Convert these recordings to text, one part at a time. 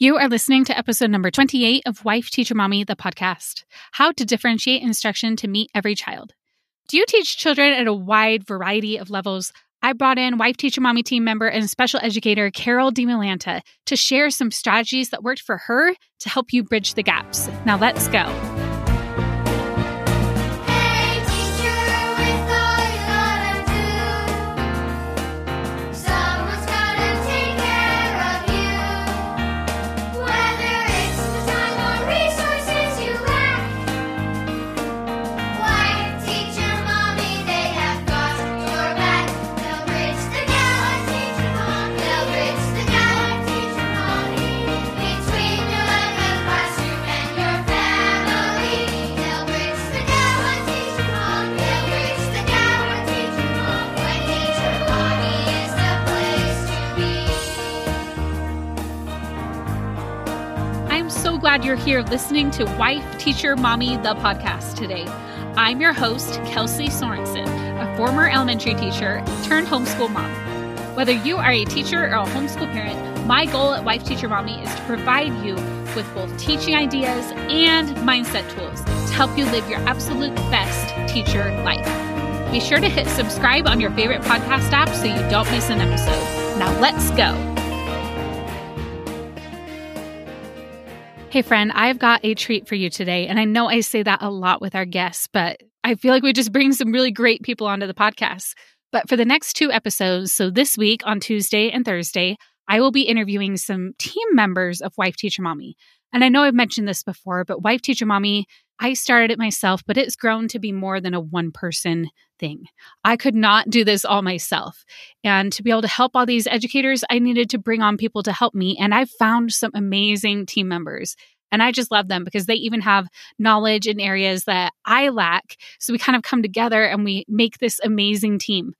You are listening to episode number 28 of Wife Teacher Mommy, the podcast How to Differentiate Instruction to Meet Every Child. Do you teach children at a wide variety of levels? I brought in Wife Teacher Mommy team member and special educator Karel Dimalanta to share some strategies that worked for her to help you bridge the gaps. Now let's go. Glad you're here listening to Wife Teacher Mommy, the podcast today. I'm your host, Kelsey Sorensen, a former elementary teacher turned homeschool mom. Whether you are a teacher or a homeschool parent, my goal at Wife Teacher Mommy is to provide you with both teaching ideas and mindset tools to help you live your absolute best teacher life. Be sure to hit subscribe on your favorite podcast app so you don't miss an episode. Now let's go. Hey, friend, I've got a treat for you today. And I know I say that a lot with our guests, but I feel like we just bring some really great people onto the podcast. But for the next two episodes, so this week on Tuesday and Thursday, I will be interviewing some team members of Wife Teacher Mommy. And I know I've mentioned this before, but Wife Teacher Mommy, I started it myself, but it's grown to be more than a one person thing. I could not do this all myself. And to be able to help all these educators, I needed to bring on people to help me. And I've found some amazing team members. And I just love them because they even have knowledge in areas that I lack. So we kind of come together and we make this amazing team.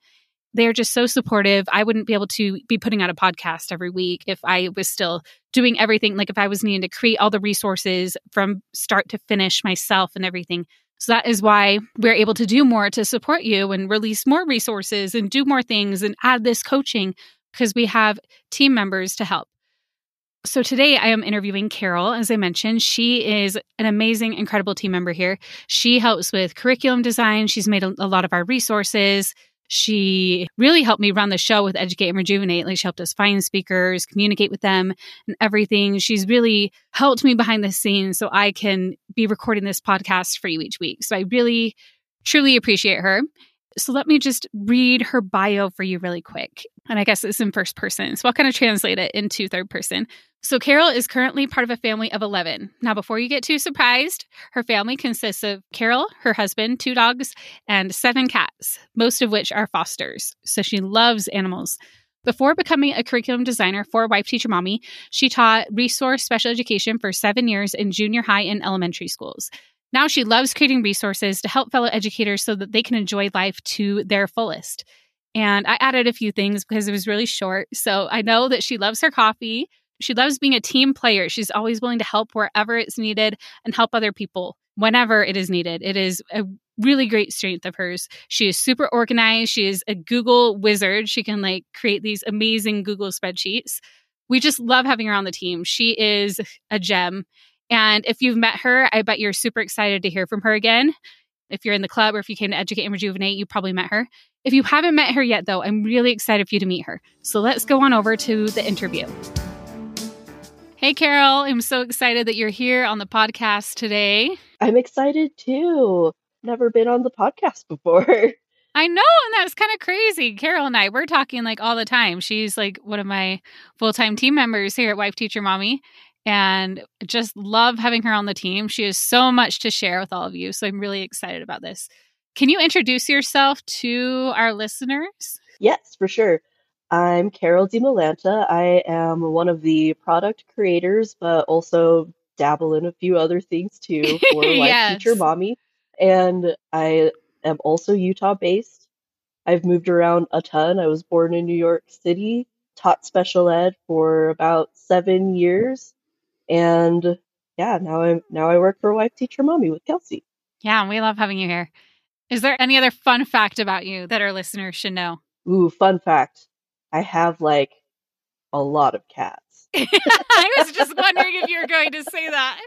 They're just so supportive. I wouldn't be able to be putting out a podcast every week if I was still doing everything, like if I was needing to create all the resources from start to finish myself and everything. So that is why we're able to do more to support you and release more resources and do more things and add this coaching because we have team members to help. So today I am interviewing Karel. As I mentioned, she is an amazing, incredible team member here. She helps with curriculum design. She's made a, a lot of our resources. She really helped me run the show with Educate and Rejuvenate. Like she helped us find speakers, communicate with them, and everything. She's really helped me behind the scenes so I can be recording this podcast for you each week. So I really, truly appreciate her. So let me just read her bio for you really quick. And I guess it's in first person. So I'll kind of translate it into third person. So Karel is currently part of a family of 11. Now, before you get too surprised, her family consists of Karel, her husband, two dogs, and seven cats, most of which are fosters. So she loves animals. Before becoming a curriculum designer for Wife Teacher Mommy, she taught resource special education for seven years in junior high and elementary schools. Now she loves creating resources to help fellow educators so that they can enjoy life to their fullest. And I added a few things because it was really short. So I know that she loves her coffee. She loves being a team player. She's always willing to help wherever it's needed and help other people whenever it is needed. It is a really great strength of hers. She is super organized. She is a Google wizard. She can like create these amazing Google spreadsheets. We just love having her on the team. She is a gem. And if you've met her, I bet you're super excited to hear from her again. If you're in the club or if you came to Educate and Rejuvenate, you probably met her. If you haven't met her yet, though, I'm really excited for you to meet her. So let's go on over to the interview. Hey, Karel, I'm so excited that you're here on the podcast today. I'm excited too. Never been on the podcast before. I know, and that's kind of crazy. Karel and I, we're talking like all the time. She's like one of my full time team members here at Wife Teacher Mommy, and just love having her on the team. She has so much to share with all of you. So I'm really excited about this. Can you introduce yourself to our listeners? yes, for sure. I'm Karel Dimalanta. I am one of the product creators, but also dabble in a few other things too for Wife Yes. Teacher Mommy. And I am also Utah based. I've moved around a ton. I was born in New York City, taught special ed for about seven years, and yeah, now I'm now I work for Wife Teacher Mommy with Kelsey. Yeah, we love having you here. Is there any other fun fact about you that our listeners should know? Ooh, fun fact. I have like a lot of cats. I was just wondering if you were going to say that.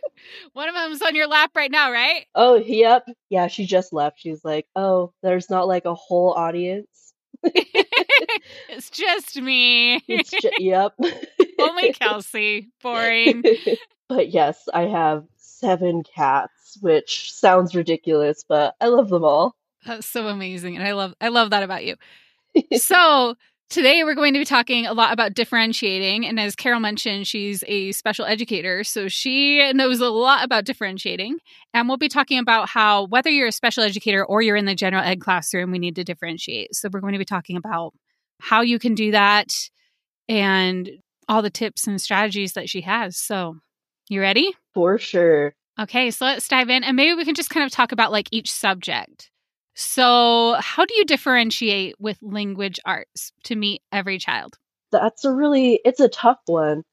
One of them's on your lap right now, right? Oh, yep. Yeah, she just left. She's like, oh, there's not like a whole audience. it's just me. It's just, yep. Only Kelsey. Boring. but yes, I have seven cats, which sounds ridiculous, but I love them all. That's so amazing. And I love I love that about you. so today we're going to be talking a lot about differentiating. And as Karel mentioned, she's a special educator. So she knows a lot about differentiating. And we'll be talking about how whether you're a special educator or you're in the general ed classroom, we need to differentiate. So we're going to be talking about how you can do that and all the tips and strategies that she has. So you ready? For sure. Okay, so let's dive in and maybe we can just kind of talk about like each subject. So, how do you differentiate with language arts to meet every child? That's a really it's a tough one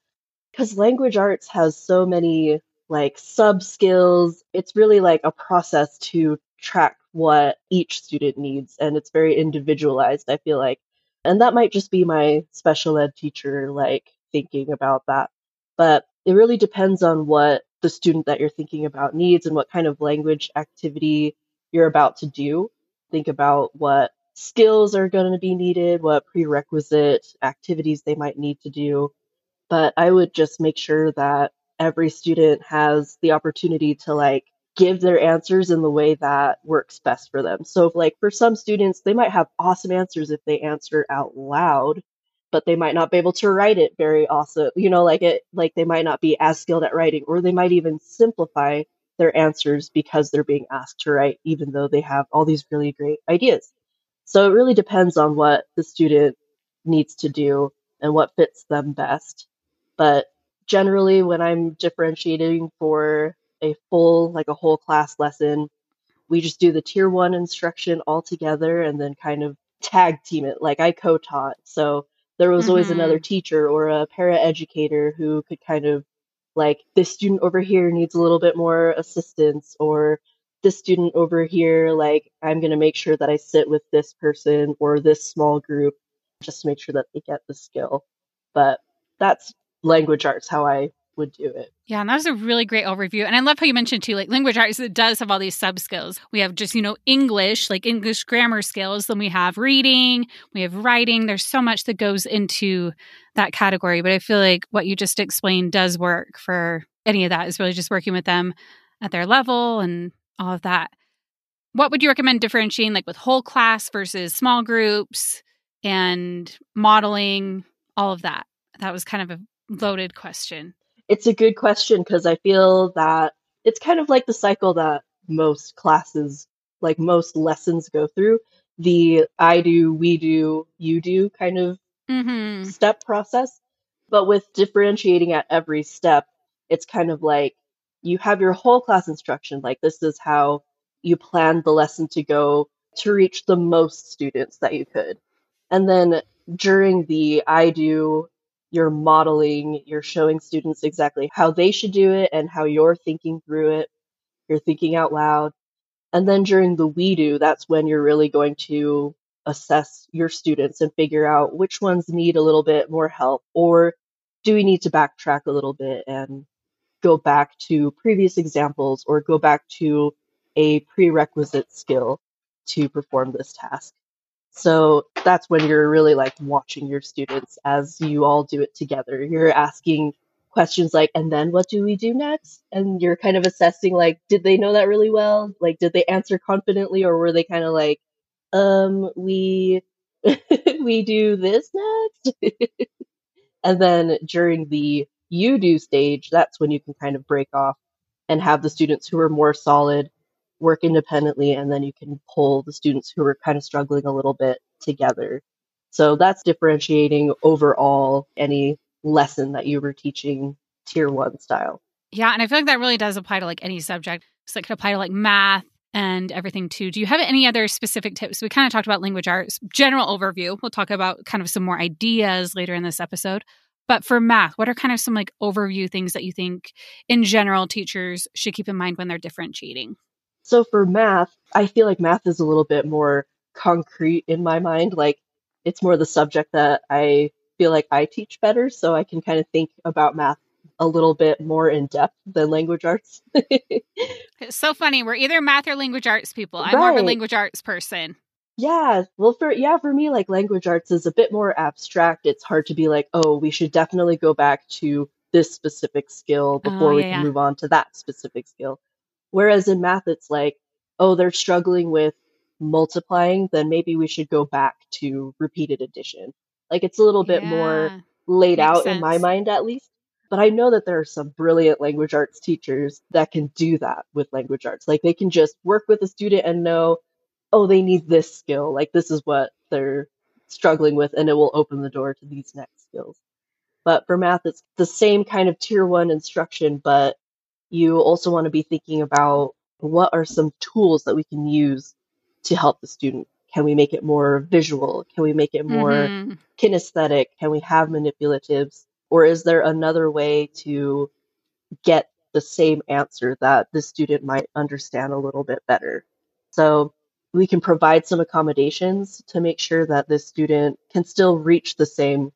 cuz language arts has so many like sub skills. It's really like a process to track what each student needs and it's very individualized, I feel like. And that might just be my special ed teacher like thinking about that. But it really depends on what the student that you're thinking about needs and what kind of language activity you're about to do. Think about what skills are going to be needed, what prerequisite activities they might need to do. But I would just make sure that every student has the opportunity to like give their answers in the way that works best for them. So, if, like for some students, they might have awesome answers if they answer out loud, but they might not be able to write it very awesome. You know, like it, like they might not be as skilled at writing, or they might even simplify their answers because they're being asked to write, even though they have all these really great ideas. So it really depends on what the student needs to do and what fits them best. But generally, when I'm differentiating for a full, like a whole class lesson, we just do the tier one instruction all together and then kind of tag team it. Like I co taught. So there was always Mhm. another teacher or a para educator who could kind of like this student over here needs a little bit more assistance or this student over here like i'm going to make sure that i sit with this person or this small group just to make sure that they get the skill. But that's language arts how i would do it Yeah, and that was a really great overview. And I love how you mentioned too, like language arts, it does have all these sub skills. We have just, you know, English, like English grammar skills. Then we have reading, we have writing. There's so much that goes into that category. But I feel like what you just explained does work for any of that, is really just working with them at their level and all of that. What would you recommend differentiating like with whole class versus small groups and modeling, all of that? That was kind of a loaded question. It's a good question because i feel that it's kind of like the cycle that most classes like most lessons go through the i do we do you do kind of Mm-hmm. step process. But with differentiating at every step, it's kind of like you have your whole class instruction. Like, this is how you planned the lesson to go to reach the most students that you could. And then during the I do, you're modeling, you're showing students exactly how they should do it and how you're thinking through it. You're thinking out loud. And then during the we do, that's when you're really going to assess your students and figure out which ones need a little bit more help or do we need to backtrack a little bit and go back to previous examples or go back to a prerequisite skill to perform this task. So that's when you're really like watching your students as you all do it together. You're asking questions like, and then what do we do next? And you're kind of assessing like, did they know that really well? Like, did they answer confidently or were they kind of like, um, we, we do this next? and then during the you do stage, that's when you can kind of break off and have the students who are more solid work independently, and then you can pull the students who are kind of struggling a little bit together. So that's differentiating overall any lesson that you were teaching tier one style. Yeah, and I feel like that really does apply to like any subject. So it could apply to like math and everything too. Do you have any other specific tips? We kind of talked about language arts, general overview. We'll talk about kind of some more ideas later in this episode. But for math, what are kind of some like overview things that you think in general teachers should keep in mind when they're differentiating? So for math, I feel like math is a little bit more concrete in my mind. Like it's more the subject that I feel like I teach better, so I can kind of think about math a little bit more in depth than language arts. It's so funny. We're either math or language arts people. I'm more of a language arts person. Yeah, well, for yeah, for me, like language arts is a bit more abstract. It's hard to be like, oh, we should definitely go back to this specific skill oh, before Oh, we can yeah. move on to that specific skill. Whereas in math, it's like, oh, they're struggling with multiplying, then maybe we should go back to repeated addition. Like it's a little bit more laid Makes out in my mind, at least. But I know that there are some brilliant language arts teachers that can do that with language arts. Like they can just work with a student and know, oh, they need this skill. Like this is what they're struggling with, and it will open the door to these next skills. But for math, it's the same kind of tier one instruction, but you also want to be thinking about what are some tools that we can use to help the student. Can we make it more visual? Can we make it more Mhm. kinesthetic? Can we have manipulatives? Or is there another way to get the same answer that the student might understand a little bit better? So we can provide some accommodations to make sure that the student can still reach the same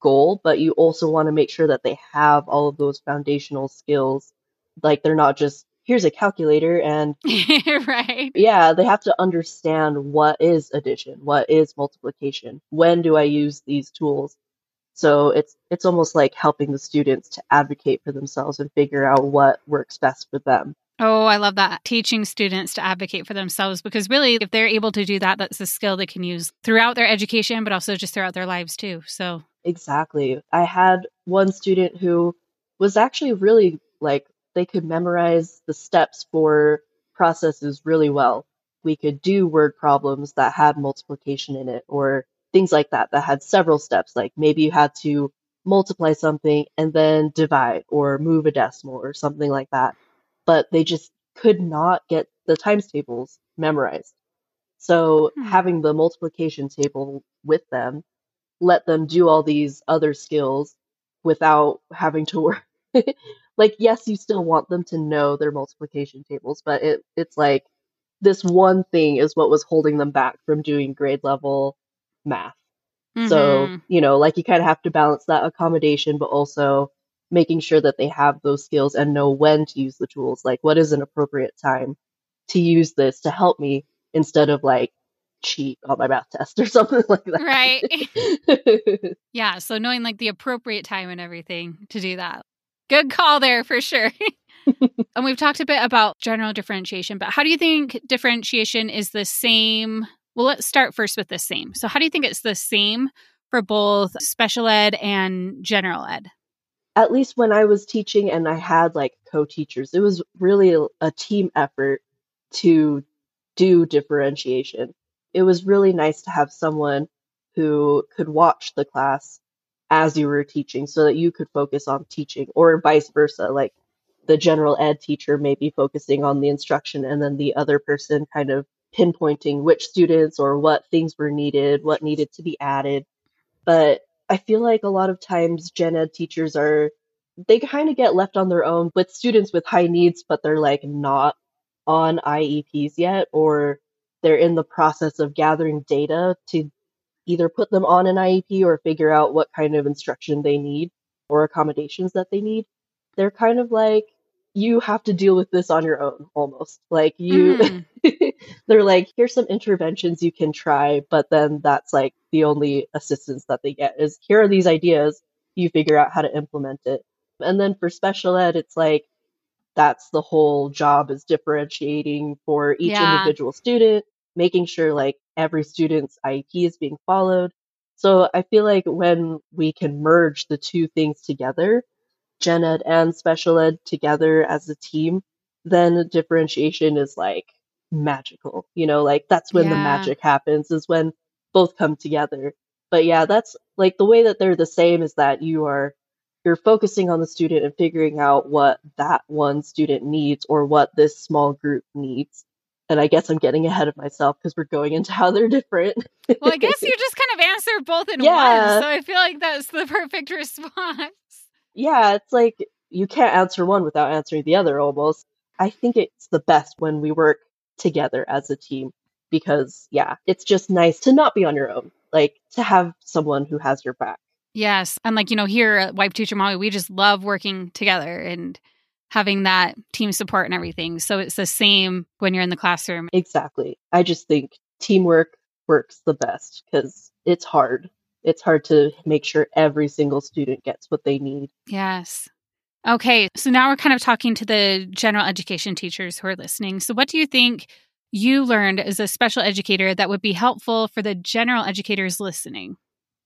goal, but you also want to make sure that they have all of those foundational skills. Like they're not just, here's a calculator and right. yeah, they have to understand what is addition, what is multiplication, when do I use these tools. So it's it's almost like helping the students to advocate for themselves and figure out what works best for them. Oh, I love that. Teaching students to advocate for themselves because really, if they're able to do that, that's a skill they can use throughout their education, but also just throughout their lives too. So, Exactly. I had one student who was actually really like they could memorize the steps for processes really well. We could do word problems that had multiplication in it or things like that that had several steps. Like maybe you had to multiply something and then divide or move a decimal or something like that. But they just could not get the times tables memorized. So Hmm. having the multiplication table with them let them do all these other skills without having to work. Like, yes, you still want them to know their multiplication tables, but it it's like this one thing is what was holding them back from doing grade level math. So, Mhm. you know, like you kind of have to balance that accommodation, but also making sure that they have those skills and know when to use the tools. Like, what is an appropriate time to use this to help me instead of like cheat on my math test or something like that. Right. yeah. So, knowing like the appropriate time and everything to do that. Good call there for sure. and we've talked a bit about general differentiation, but how do you think differentiation is the same? Well, let's start first with the same. So, how do you think it's the same for both special ed and general ed? At least when I was teaching and I had like co teachers, it was really a, a team effort to do differentiation. It was really nice to have someone who could watch the class as you were teaching so that you could focus on teaching, or vice versa. Like the general ed teacher may be focusing on the instruction, and then the other person kind of pinpointing which students or what things were needed, what needed to be added. But I feel like a lot of times gen ed teachers are, they kind of get left on their own with students with high needs, but they're like not on IEPs yet, or they're in the process of gathering data to either put them on an IEP or figure out what kind of instruction they need or accommodations that they need. They're kind of like, you have to deal with this on your own almost. Like you, Mhm. they're like, here's some interventions you can try, but then that's like the only assistance that they get is here are these ideas, you figure out how to implement it. And then for special ed, it's like, that's the whole job is differentiating for each Yeah. individual student, making sure like every student's IEP is being followed. So I feel like when we can merge the two things together, gen ed and special ed together as a team, then differentiation is like magical. You know, like that's when the magic happens is when both come together. But yeah, that's like the way that they're the same is that you are you're focusing on the student and figuring out what that one student needs or what this small group needs. And I guess I'm getting ahead of myself because we're going into how they're different. Well, I guess you just kind of answer both in Yeah. one. So, I feel like that's the perfect response. yeah, it's like you can't answer one without answering the other almost. I think it's the best when we work together as a team because, yeah, it's just nice to not be on your own, like to have someone who has your back. Yes. And like, you know, here at Wife Teacher Mommy, we just love working together and having that team support and everything. So it's the same when you're in the classroom. Exactly. I just think teamwork works the best because it's hard. It's hard to make sure every single student gets what they need. Yes. Okay. So now we're kind of talking to the general education teachers who are listening. So, what do you think you learned as a special educator that would be helpful for the general educators listening?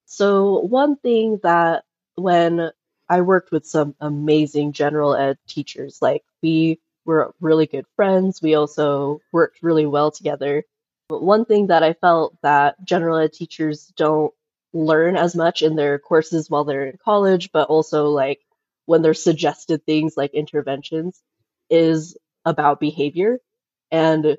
So, one thing that when I worked with some amazing general ed teachers, like we were really good friends, we also worked really well together. But one thing that I felt that general ed teachers don't learn as much in their courses while they're in college, but also like when they're suggested things like interventions is about behavior. And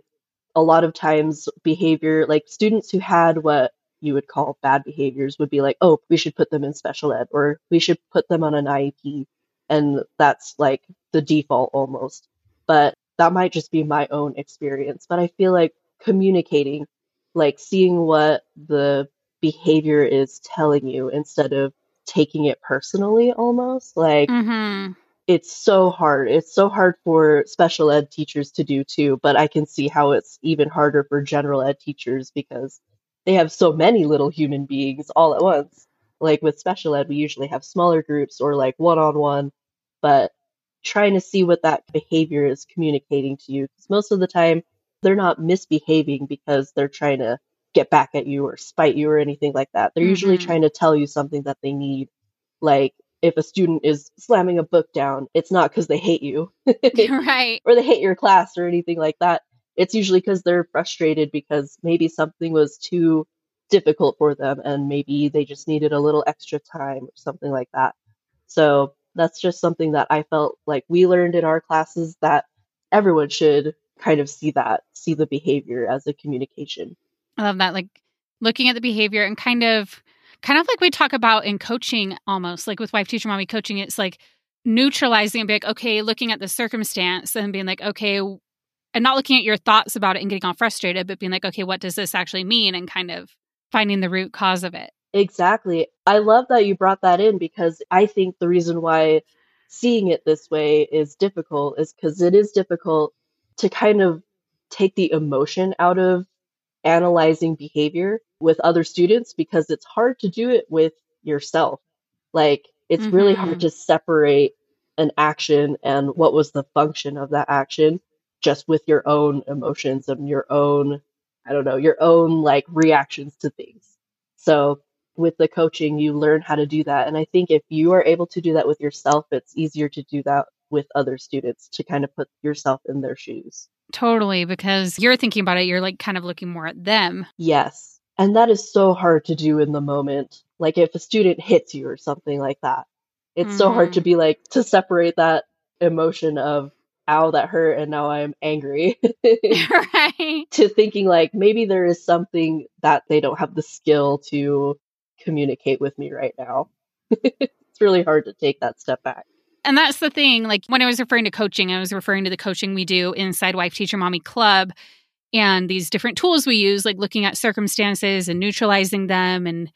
a lot of times behavior, like students who had what you would call bad behaviors would be like, oh, we should put them in special ed or we should put them on an IEP. And that's like the default almost. But that might just be my own experience. But I feel like communicating, like seeing what the behavior is telling you instead of taking it personally almost. Like Mm-hmm. it's so hard. It's so hard for special ed teachers to do too, but I can see how it's even harder for general ed teachers because they have so many little human beings all at once. Like with special ed, we usually have smaller groups or like one on one, but trying to see what that behavior is communicating to you. Because most of the time, they're not misbehaving because they're trying to get back at you or spite you or anything like that. They're usually Mhm. trying to tell you something that they need. Like if a student is slamming a book down, it's not because they hate you right. or they hate your class or anything like that. It's usually because they're frustrated because maybe something was too difficult for them and maybe they just needed a little extra time or something like that. So that's just something that I felt like we learned in our classes that everyone should kind of see that, see the behavior as a communication. I love that. Like looking at the behavior and kind of kind of like we talk about in coaching almost, like with wife teacher mommy coaching, it's like neutralizing and be like, okay, looking at the circumstance and being like, okay, and not looking at your thoughts about it and getting all frustrated, but being like, okay, what does this actually mean? And kind of finding the root cause of it. Exactly. I love that you brought that in because I think the reason why seeing it this way is difficult is because it is difficult to kind of take the emotion out of analyzing behavior with other students because it's hard to do it with yourself. Like, it's really Mhm. hard to separate an action and what was the function of that action just with your own emotions and your own, I don't know, your own like reactions to things. So, with the coaching, you learn how to do that. And I think if you are able to do that with yourself, it's easier to do that with other students to kind of put yourself in their shoes. Totally, because you're thinking about it, you're like kind of looking more at them. Yes. And that is so hard to do in the moment. Like if a student hits you or something like that, it's so hard to mm-hmm. be like, to separate that emotion of, ow, that hurt, and now I'm angry, right. to thinking like, maybe there is something that they don't have the skill to communicate with me right now. it's really hard to take that step back. And that's the thing. Like when I was referring to coaching, I was referring to the coaching we do inside Wife Teacher Mommy Club and these different tools we use, like looking at circumstances and neutralizing them and,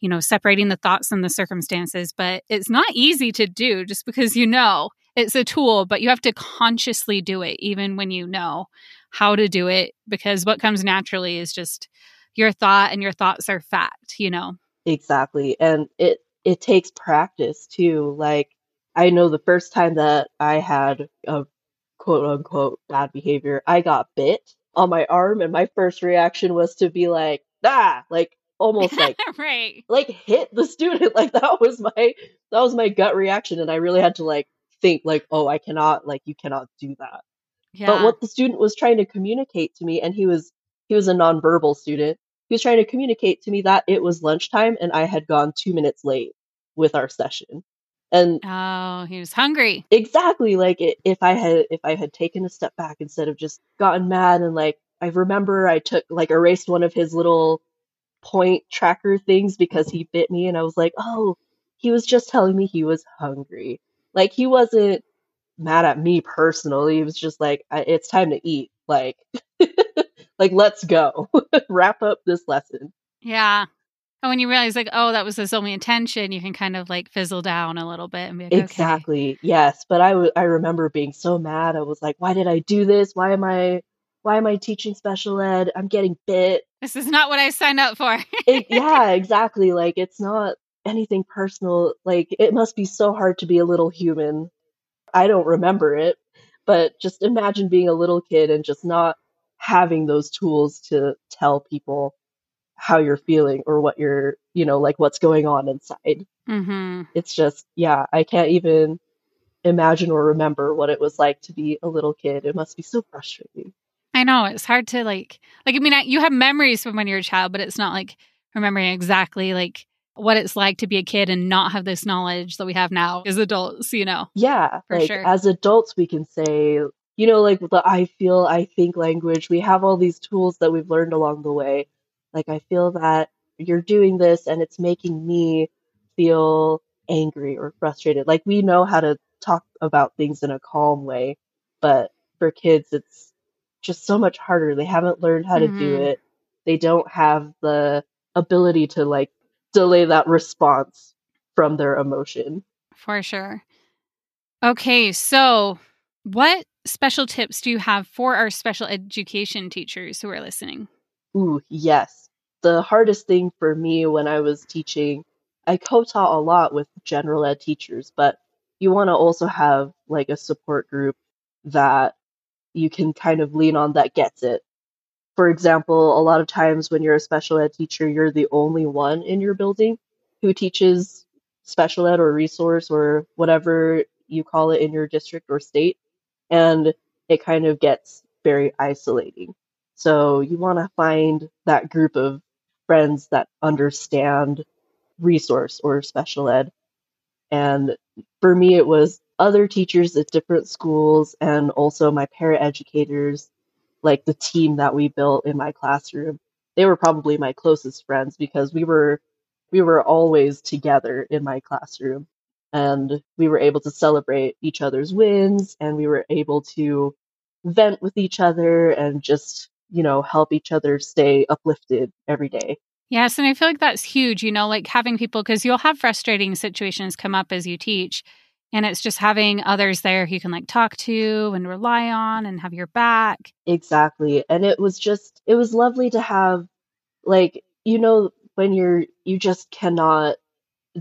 you know, separating the thoughts and the circumstances. But it's not easy to do just because you know it's a tool, but you have to consciously do it, even when you know how to do it, because what comes naturally is just your thought and your thoughts are fact, you know? Exactly. And it it takes practice too. Like I know the first time that I had a quote unquote bad behavior, I got bit on my arm and my first reaction was to be like, ah, like almost like right. like hit the student. Like that was my that was my gut reaction and I really had to like think like, oh, I cannot like you cannot do that. Yeah. But what the student was trying to communicate to me, and he was he was a nonverbal student. He was trying to communicate to me that it was lunchtime and I had gone two minutes late with our session. And oh, he was hungry. exactly like i if I had if I had taken a step back instead of just gotten mad and like I remember I took like erased one of his little point tracker things because he bit me and I was like, "Oh, he was just telling me he was hungry." Like he wasn't mad at me personally. He was just like, I, "It's time to eat." Like like let's go. Wrap up this lesson. Yeah. And when you realize, like, oh, that was his only intention, you can kind of like fizzle down a little bit and be like, okay. Exactly. Yes, but I w- I remember being so mad. I was like, why did I do this? Why am I why am I teaching special ed? I'm getting bit. This is not what I signed up for. It, yeah, exactly. Like it's not anything personal. Like it must be so hard to be a little human. I don't remember it, but just imagine being a little kid and just not having those tools to tell people how you're feeling or what you're, you know, like what's going on inside. hmm It's just, yeah, I can't even imagine or remember what it was like to be a little kid. It must be so frustrating. I know it's hard to like, like, I mean, I- you have memories from when you're a child, but it's not like remembering exactly like what it's like to be a kid and not have this knowledge that we have now as adults, you know? Yeah, For like sure. as adults, we can say, you know, like the I feel, I think language. We have all these tools that we've learned along the way. Like, I feel that you're doing this and it's making me feel angry or frustrated. Like, we know how to talk about things in a calm way, but for kids, it's just so much harder. They haven't learned how to do Mhm. it. They don't have the ability to like delay that response from their emotion. For sure. Okay, so what special tips do you have for our special education teachers who are listening? Ooh, yes. The hardest thing for me when I was teaching, I co-taught a lot with general ed teachers, but you want to also have like a support group that you can kind of lean on that gets it. For example, a lot of times when you're a special ed teacher, you're the only one in your building who teaches special ed or resource or whatever you call it in your district or state. And it kind of gets very isolating. So you want to find that group of friends that understand resource or special ed. And for me, it was other teachers at different schools and also my para educators, like the team that we built in my classroom. They were probably my closest friends because we were we were always together in my classroom and we were able to celebrate each other's wins and we were able to vent with each other and just, you know, help each other stay uplifted every day. Yes, and I feel like that's huge, you know, like having people because you'll have frustrating situations come up as you teach. And it's just having others there who you can like talk to and rely on and have your back. Exactly. And it was just, it was lovely to have, like, you know, when you're, you just cannot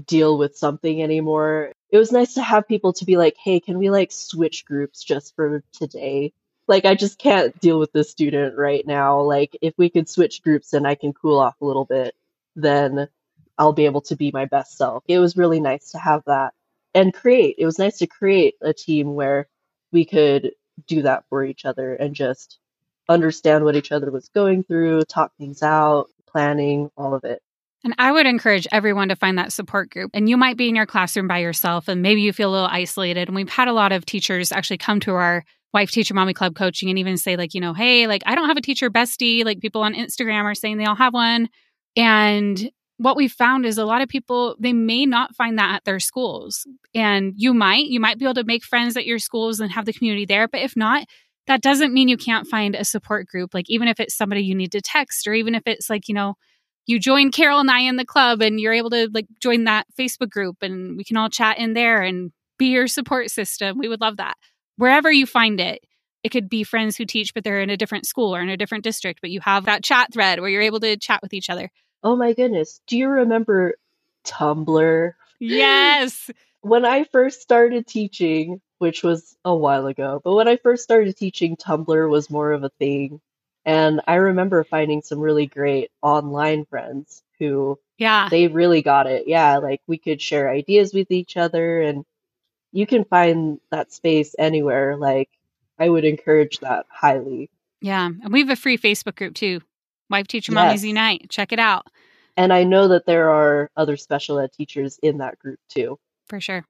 deal with something anymore. It was nice to have people to be like, hey, can we like switch groups just for today? Like, I just can't deal with this student right now. Like, if we could switch groups and I can cool off a little bit, then I'll be able to be my best self. It was really nice to have that and create. It was nice to create a team where we could do that for each other and just understand what each other was going through, talk things out, planning, all of it. And I would encourage everyone to find that support group. And you might be in your classroom by yourself and maybe you feel a little isolated. And we've had a lot of teachers actually come to our wife teacher mommy club coaching and even say like, you know, hey, like I don't have a teacher bestie. Like people on Instagram are saying they all have one. And what we found is a lot of people they may not find that at their schools. And you might, you might be able to make friends at your schools and have the community there, but if not, that doesn't mean you can't find a support group. Like even if it's somebody you need to text or even if it's like, you know, you join Karel and I in the club and you're able to like join that Facebook group and we can all chat in there and be your support system. We would love that. Wherever you find it, it could be friends who teach, but they're in a different school or in a different district, but you have that chat thread where you're able to chat with each other. Oh my goodness. Do you remember Tumblr? Yes. When I first started teaching, which was a while ago, but when I first started teaching, Tumblr was more of a thing. And I remember finding some really great online friends who Yeah. they really got it. Yeah, like we could share ideas with each other and you can find that space anywhere. Like I would encourage that highly. Yeah. And we have a free Facebook group too. Wife Teacher Mommies Yes. Unite. Check it out And I know that there are other special ed teachers in that group too. for sure.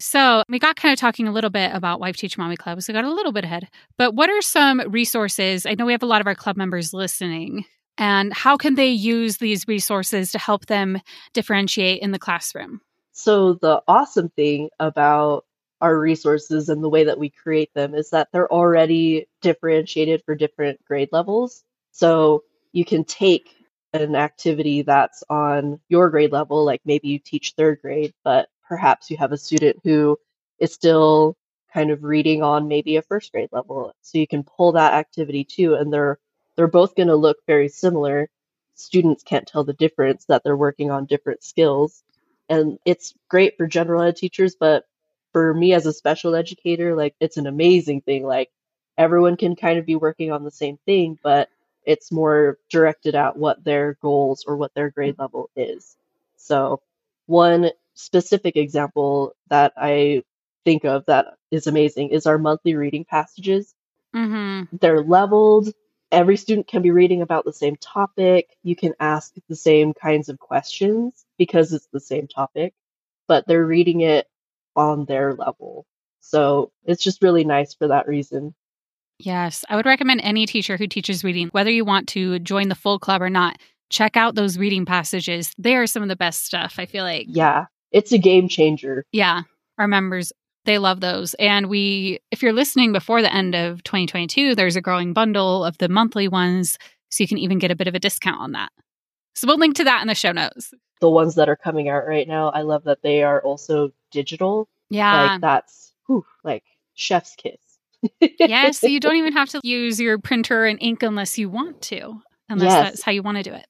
So we got kind of talking a little bit about Wife Teacher Mommy Club. So we got a little bit ahead. But what are some resources? I know we have a lot of our club members listening. And how can they use these resources to help them differentiate in the classroom? So the awesome thing about our resources and the way that we create them is that they're already differentiated for different grade levels. So you can take an activity that's on your grade level, like maybe you teach third grade, but perhaps you have a student who is still kind of reading on maybe a first grade level. So you can pull that activity too, and they're they're both going to look very similar. Students can't tell the difference that they're working on different skills. And it's great for general ed teachers, but for me as a special educator, like it's an amazing thing. Like everyone can kind of be working on the same thing, but it's more directed at what their goals or what their grade level is. So, one specific example that I think of that is amazing is our monthly reading passages. Mm-hmm. They're leveled. Every student can be reading about the same topic. You can ask the same kinds of questions because it's the same topic, but they're reading it on their level. So it's just really nice for that reason. Yes, I would recommend any teacher who teaches reading, whether you want to join the full club or not, check out those reading passages. They are some of the best stuff, I feel like. Yeah, it's a game changer. Yeah, our members, they love those. And we, if you're listening before the end of 2022, there's a growing bundle of the monthly ones. So you can even get a bit of a discount on that. So we'll link to that in the show notes. The ones that are coming out right now, I love that they are also digital. Yeah. Like that's whew, like chef's kiss. Yeah. So you don't even have to use your printer and ink unless you want to, unless Yes. that's how you want to do it.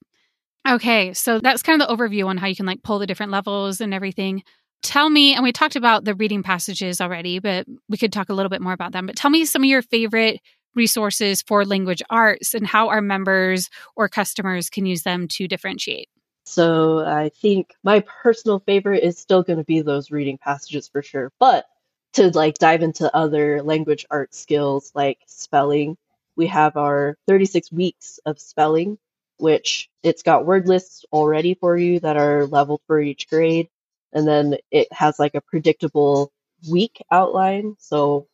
Okay. So that's kind of the overview on how you can like pull the different levels and everything. Tell me, and we talked about the reading passages already, but we could talk a little bit more about them. But tell me some of your favorite resources for language arts and how our members or customers can use them to differentiate. So I think my personal favorite is still going to be those reading passages for sure. But to like dive into other language art skills like spelling, we have our 36 weeks of spelling, which it's got word lists already for you that are leveled for each grade. And then it has like a predictable week outline. So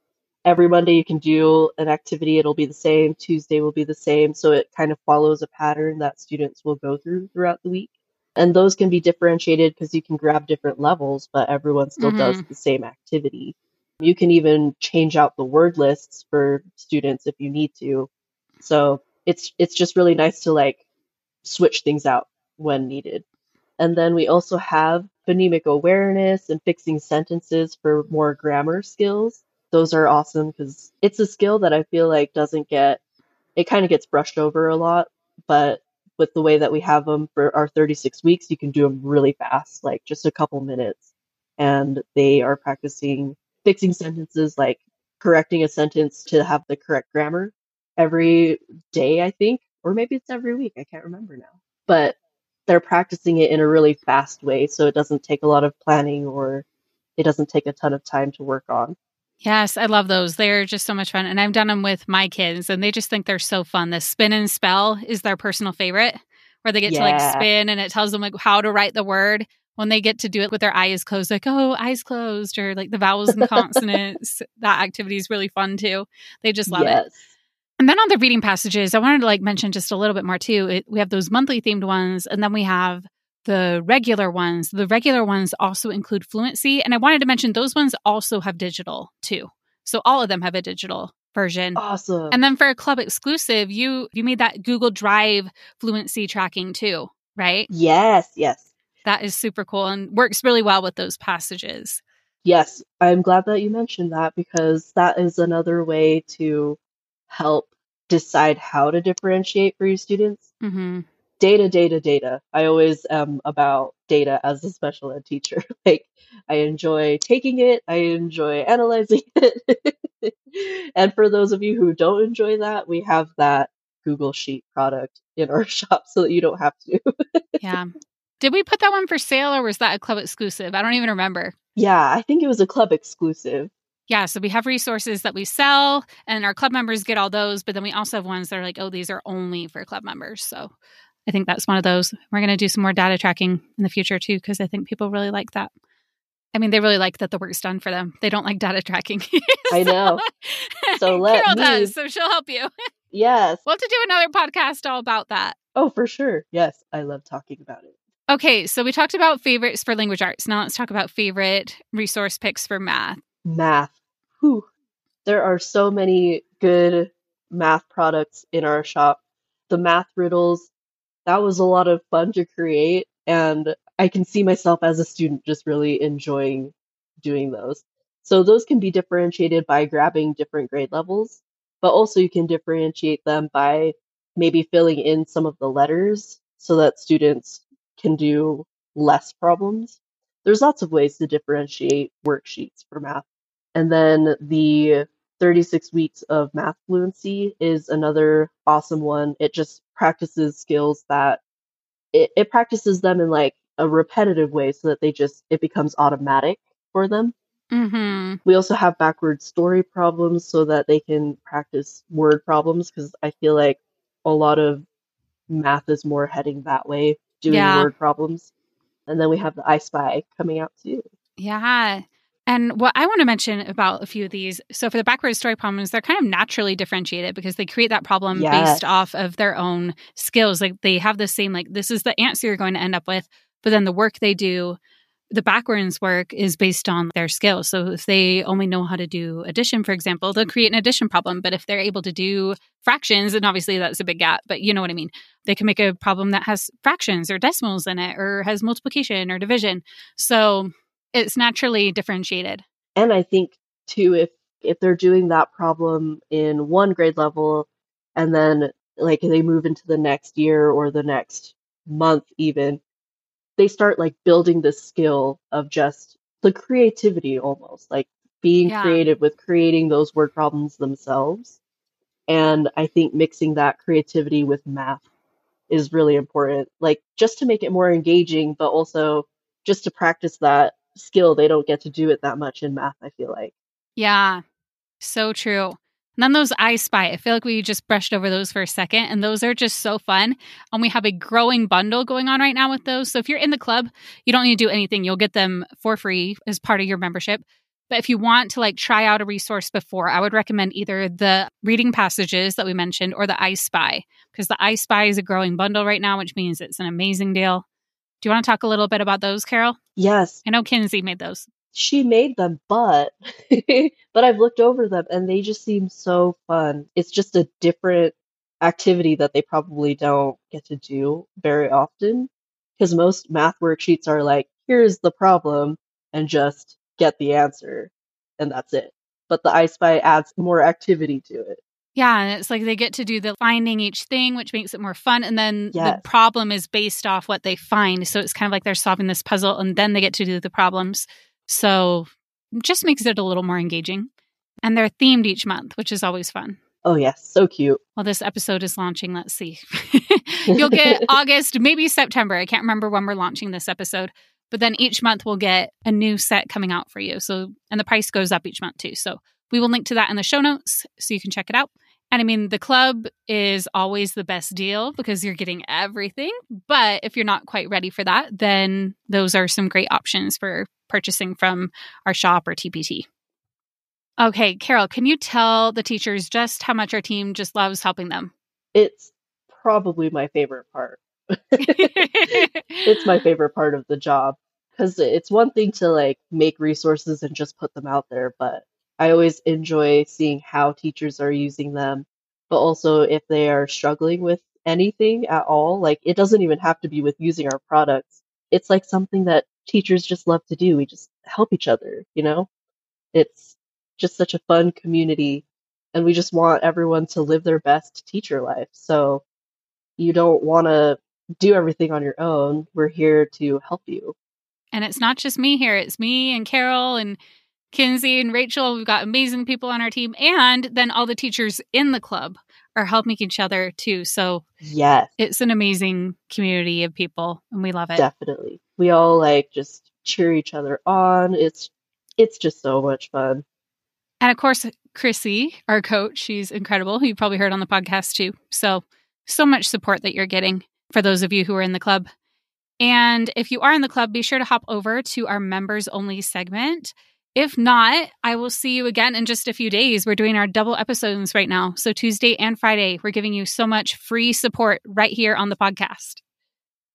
every Monday you can do an activity, it'll be the same. Tuesday will be the same. So it kind of follows a pattern that students will go through throughout the week. And those can be differentiated because you can grab different levels, but everyone still does mm-hmm. the same activity. You can even change out the word lists for students if you need to. So it's it's just really nice to like switch things out when needed. And then we also have phonemic awareness and fixing sentences for more grammar skills. Those are awesome because it's a skill that I feel like doesn't get, it kind of gets brushed over a lot. But with the way that we have them for our 36 weeks, you can do them really fast, like just a couple minutes. And they are practicing fixing sentences, like correcting a sentence to have the correct grammar every day, I think, or maybe it's every week. I can't remember now. But they're practicing it in a really fast way, so it doesn't take a lot of planning or it doesn't take a ton of time to work on. Yes, I love those. They're just so much fun. And I've done them with my kids, and they just think they're so fun. The spin and spell is their personal favorite, where they get to like spin and it tells them like how to write the word. When they get to do it with their eyes closed, like, oh, eyes closed, or like the vowels and consonants. that activity is really fun too. They just love it. And then on the reading passages, I wanted to like mention just a little bit more too. It, we have those monthly themed ones, and then we have the regular ones. The regular ones also include fluency, and I wanted to mention those ones also have digital too. So all of them have a digital version. Awesome. And then for a club exclusive, you you made that Google Drive fluency tracking too, right? yes, yes. That is super cool and works really well with those passages. Yes, I'm glad that you mentioned that because that is another way to help decide how to differentiate for your students. hmm Data, data, data. I always am about data as a special ed teacher. like, I enjoy taking it, I enjoy analyzing it. and for those of you who don't enjoy that, we have that Google Sheet product in our shop so that you don't have to. Yeah. Did we put that one for sale or was that a club exclusive? I don't even remember. yeah, I think it was a club exclusive. Yeah, so we have resources that we sell and our club members get all those, but then we also have ones that are like, oh, these are only for club members. So I think that's one of those. We're going to do some more data tracking in the future too, because I think people really like that. I mean, they really like that the work's done for them. They don't like data tracking. I know. So let Karel me- does, so she'll help you. Yes. We'll have to do another podcast all about that. Oh, for sure. Yes, I love talking about it. Okay, so we talked about favorites for language arts. Now let's talk about favorite resource picks for math. Math. Whew. There are so many good math products in our shop. The math riddles, that was a lot of fun to create. And I can see myself as a student just really enjoying doing those. So those can be differentiated by grabbing different grade levels, but also you can differentiate them by maybe filling in some of the letters so that students can do less problems. There's lots of ways to differentiate worksheets for math. And then the 36 weeks of math fluency is another awesome one. It just practices skills that it, it practices them in like a repetitive way so that they just it becomes automatic for them. Mm-hmm. We also have backward story problems so that they can practice word problems because I feel like a lot of math is more heading that way, doing Yeah. word problems. And then we have the I Spy coming out too. Yeah. And what I want to mention about a few of these so, for the backward story problems, they're kind of naturally differentiated because they create that problem Yes. based off of their own skills. Like they have the same, like, this is the answer you're going to end up with. But then the work they do, the backwards work is based on their skills. So, if they only know how to do addition, for example, they'll create an addition problem. But if they're able to do fractions, and obviously that's a big gap, but you know what I mean, they can make a problem that has fractions or decimals in it or has multiplication or division. So, it's naturally differentiated. And I think too, if if they're doing that problem in one grade level and then like they move into the next year or the next month even, they start like building this skill of just the creativity almost, like being Yeah. creative with creating those word problems themselves. And I think mixing that creativity with math is really important, like just to make it more engaging, but also just to practice that skill. They don't get to do it that much in math, I feel like. Yeah, so true. And then those I Spy, I feel like we just brushed over those for a second, and those are just so fun. And we have a growing bundle going on right now with those. So if you're in the club, you don't need to do anything. You'll get them for free as part of your membership. But if you want to like try out a resource before, I would recommend either the reading passages that we mentioned or the I Spy, because the I Spy is a growing bundle right now, which means it's an amazing deal. Do you want to talk a little bit about those, Karel? Yes, I know Kinsey made those. She made them, but but I've looked over them and they just seem so fun. It's just a different activity that they probably don't get to do very often because most math worksheets are like, here's the problem and just get the answer and that's it. But the I Spy adds more activity to it. Yeah, and it's like they get to do the finding each thing, which makes it more fun. And then Yes. the problem is based off what they find. So it's kind of like they're solving this puzzle and then they get to do the problems. So just makes it a little more engaging. And they're themed each month, which is always fun. Oh yes, so cute. Well, this episode is launching. Let's see. You'll get August, maybe September. I can't remember when we're launching this episode. But then each month we'll get a new set coming out for you. So, and the price goes up each month too. So we will link to that in the show notes so you can check it out. And I mean, the club is always the best deal because you're getting everything. But if you're not quite ready for that, then those are some great options for purchasing from our shop or TPT. Okay, Karel, can you tell the teachers just how much our team just loves helping them? It's probably my favorite part. it's my favorite part of the job because it's one thing to like make resources and just put them out there, but I always enjoy seeing how teachers are using them, but also if they are struggling with anything at all. Like it doesn't even have to be with using our products. It's like something that teachers just love to do. We just help each other, you know? It's just such a fun community and we just want everyone to live their best teacher life. So you don't want to do everything on your own. We're here to help you. And it's not just me here, it's me and Karel and Kinsey and Rachel. We've got amazing people on our team. And then all the teachers in the club are helping each other too. So Yes, it's an amazing community of people and we love it. definitely. We all like just cheer each other on. It's it's just so much fun. And of course, Chrissy, our coach, she's incredible. You probably heard on the podcast too. So, so much support that you're getting for those of you who are in the club. And if you are in the club, be sure to hop over to our members only segment. If not, I will see you again in just a few days. We're doing our double episodes right now. So, Tuesday and Friday, we're giving you so much free support right here on the podcast.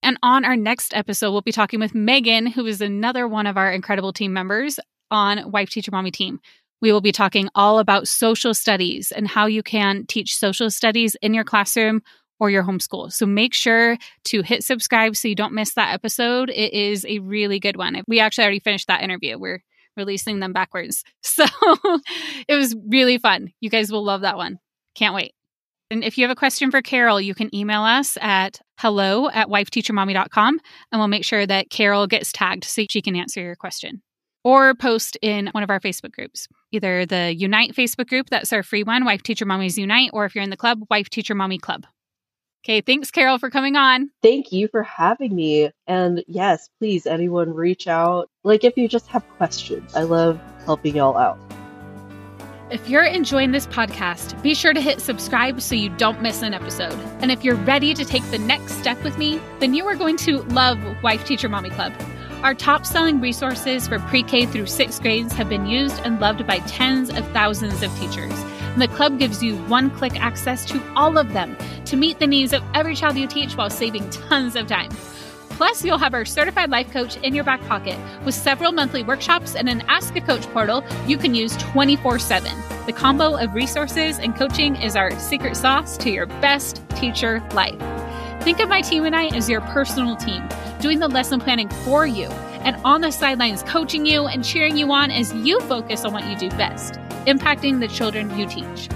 And on our next episode, we'll be talking with Megan, who is another one of our incredible team members on Wife Teacher Mommy team. We will be talking all about social studies and how you can teach social studies in your classroom or your homeschool. So make sure to hit subscribe so you don't miss that episode. It is a really good one. We actually already finished that interview. We're releasing them backwards. So it was really fun. You guys will love that one. Can't wait. And if you have a question for Karel, you can email us at hello at wifeteachermommy.com and we'll make sure that Karel gets tagged so she can answer your question. Or post in one of our Facebook groups, either the Unite Facebook group, that's our free one, Wife Teacher Mommies Unite, or if you're in the club, Wife Teacher Mommy Club. Okay, thanks, Karel, for coming on. Thank you for having me. And yes, please, anyone reach out. Like if you just have questions, I love helping y'all out. If you're enjoying this podcast, be sure to hit subscribe so you don't miss an episode. And if you're ready to take the next step with me, then you are going to love Wife Teacher Mommy Club. Our top selling resources for pre K through sixth grades have been used and loved by tens of thousands of teachers. The club gives you one click access to all of them to meet the needs of every child you teach while saving tons of time. Plus, you'll have our certified life coach in your back pocket with several monthly workshops and an Ask a Coach portal you can use 24 7. The combo of resources and coaching is our secret sauce to your best teacher life. Think of my team and I as your personal team, doing the lesson planning for you and on the sidelines coaching you and cheering you on as you focus on what you do best, impacting the children you teach.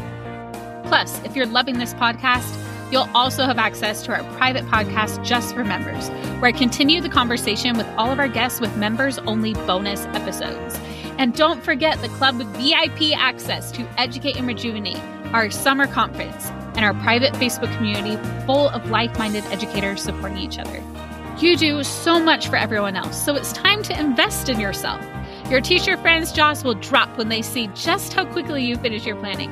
Plus, if you're loving this podcast, You'll also have access to our private podcast just for members, where I continue the conversation with all of our guests with members only bonus episodes. And don't forget the club with VIP access to Educate and Rejuvenate, our summer conference, and our private Facebook community full of like minded educators supporting each other. You do so much for everyone else, so it's time to invest in yourself. Your teacher friends' jaws will drop when they see just how quickly you finish your planning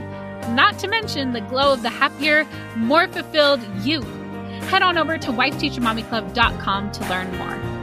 not to mention the glow of the happier, more fulfilled you. Head on over to wifeteachermommyclub.com to learn more.